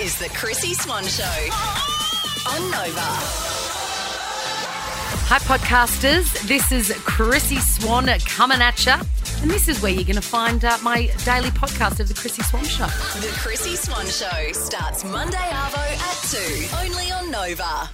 is the Chrissy Swan Show on Nova. Hi, podcasters. This is Chrissy Swan coming at you. And this is where you're going to find uh, my daily podcast of the Chrissy Swan Show. The Chrissy Swan Show starts Monday Arvo at 2, only on Nova.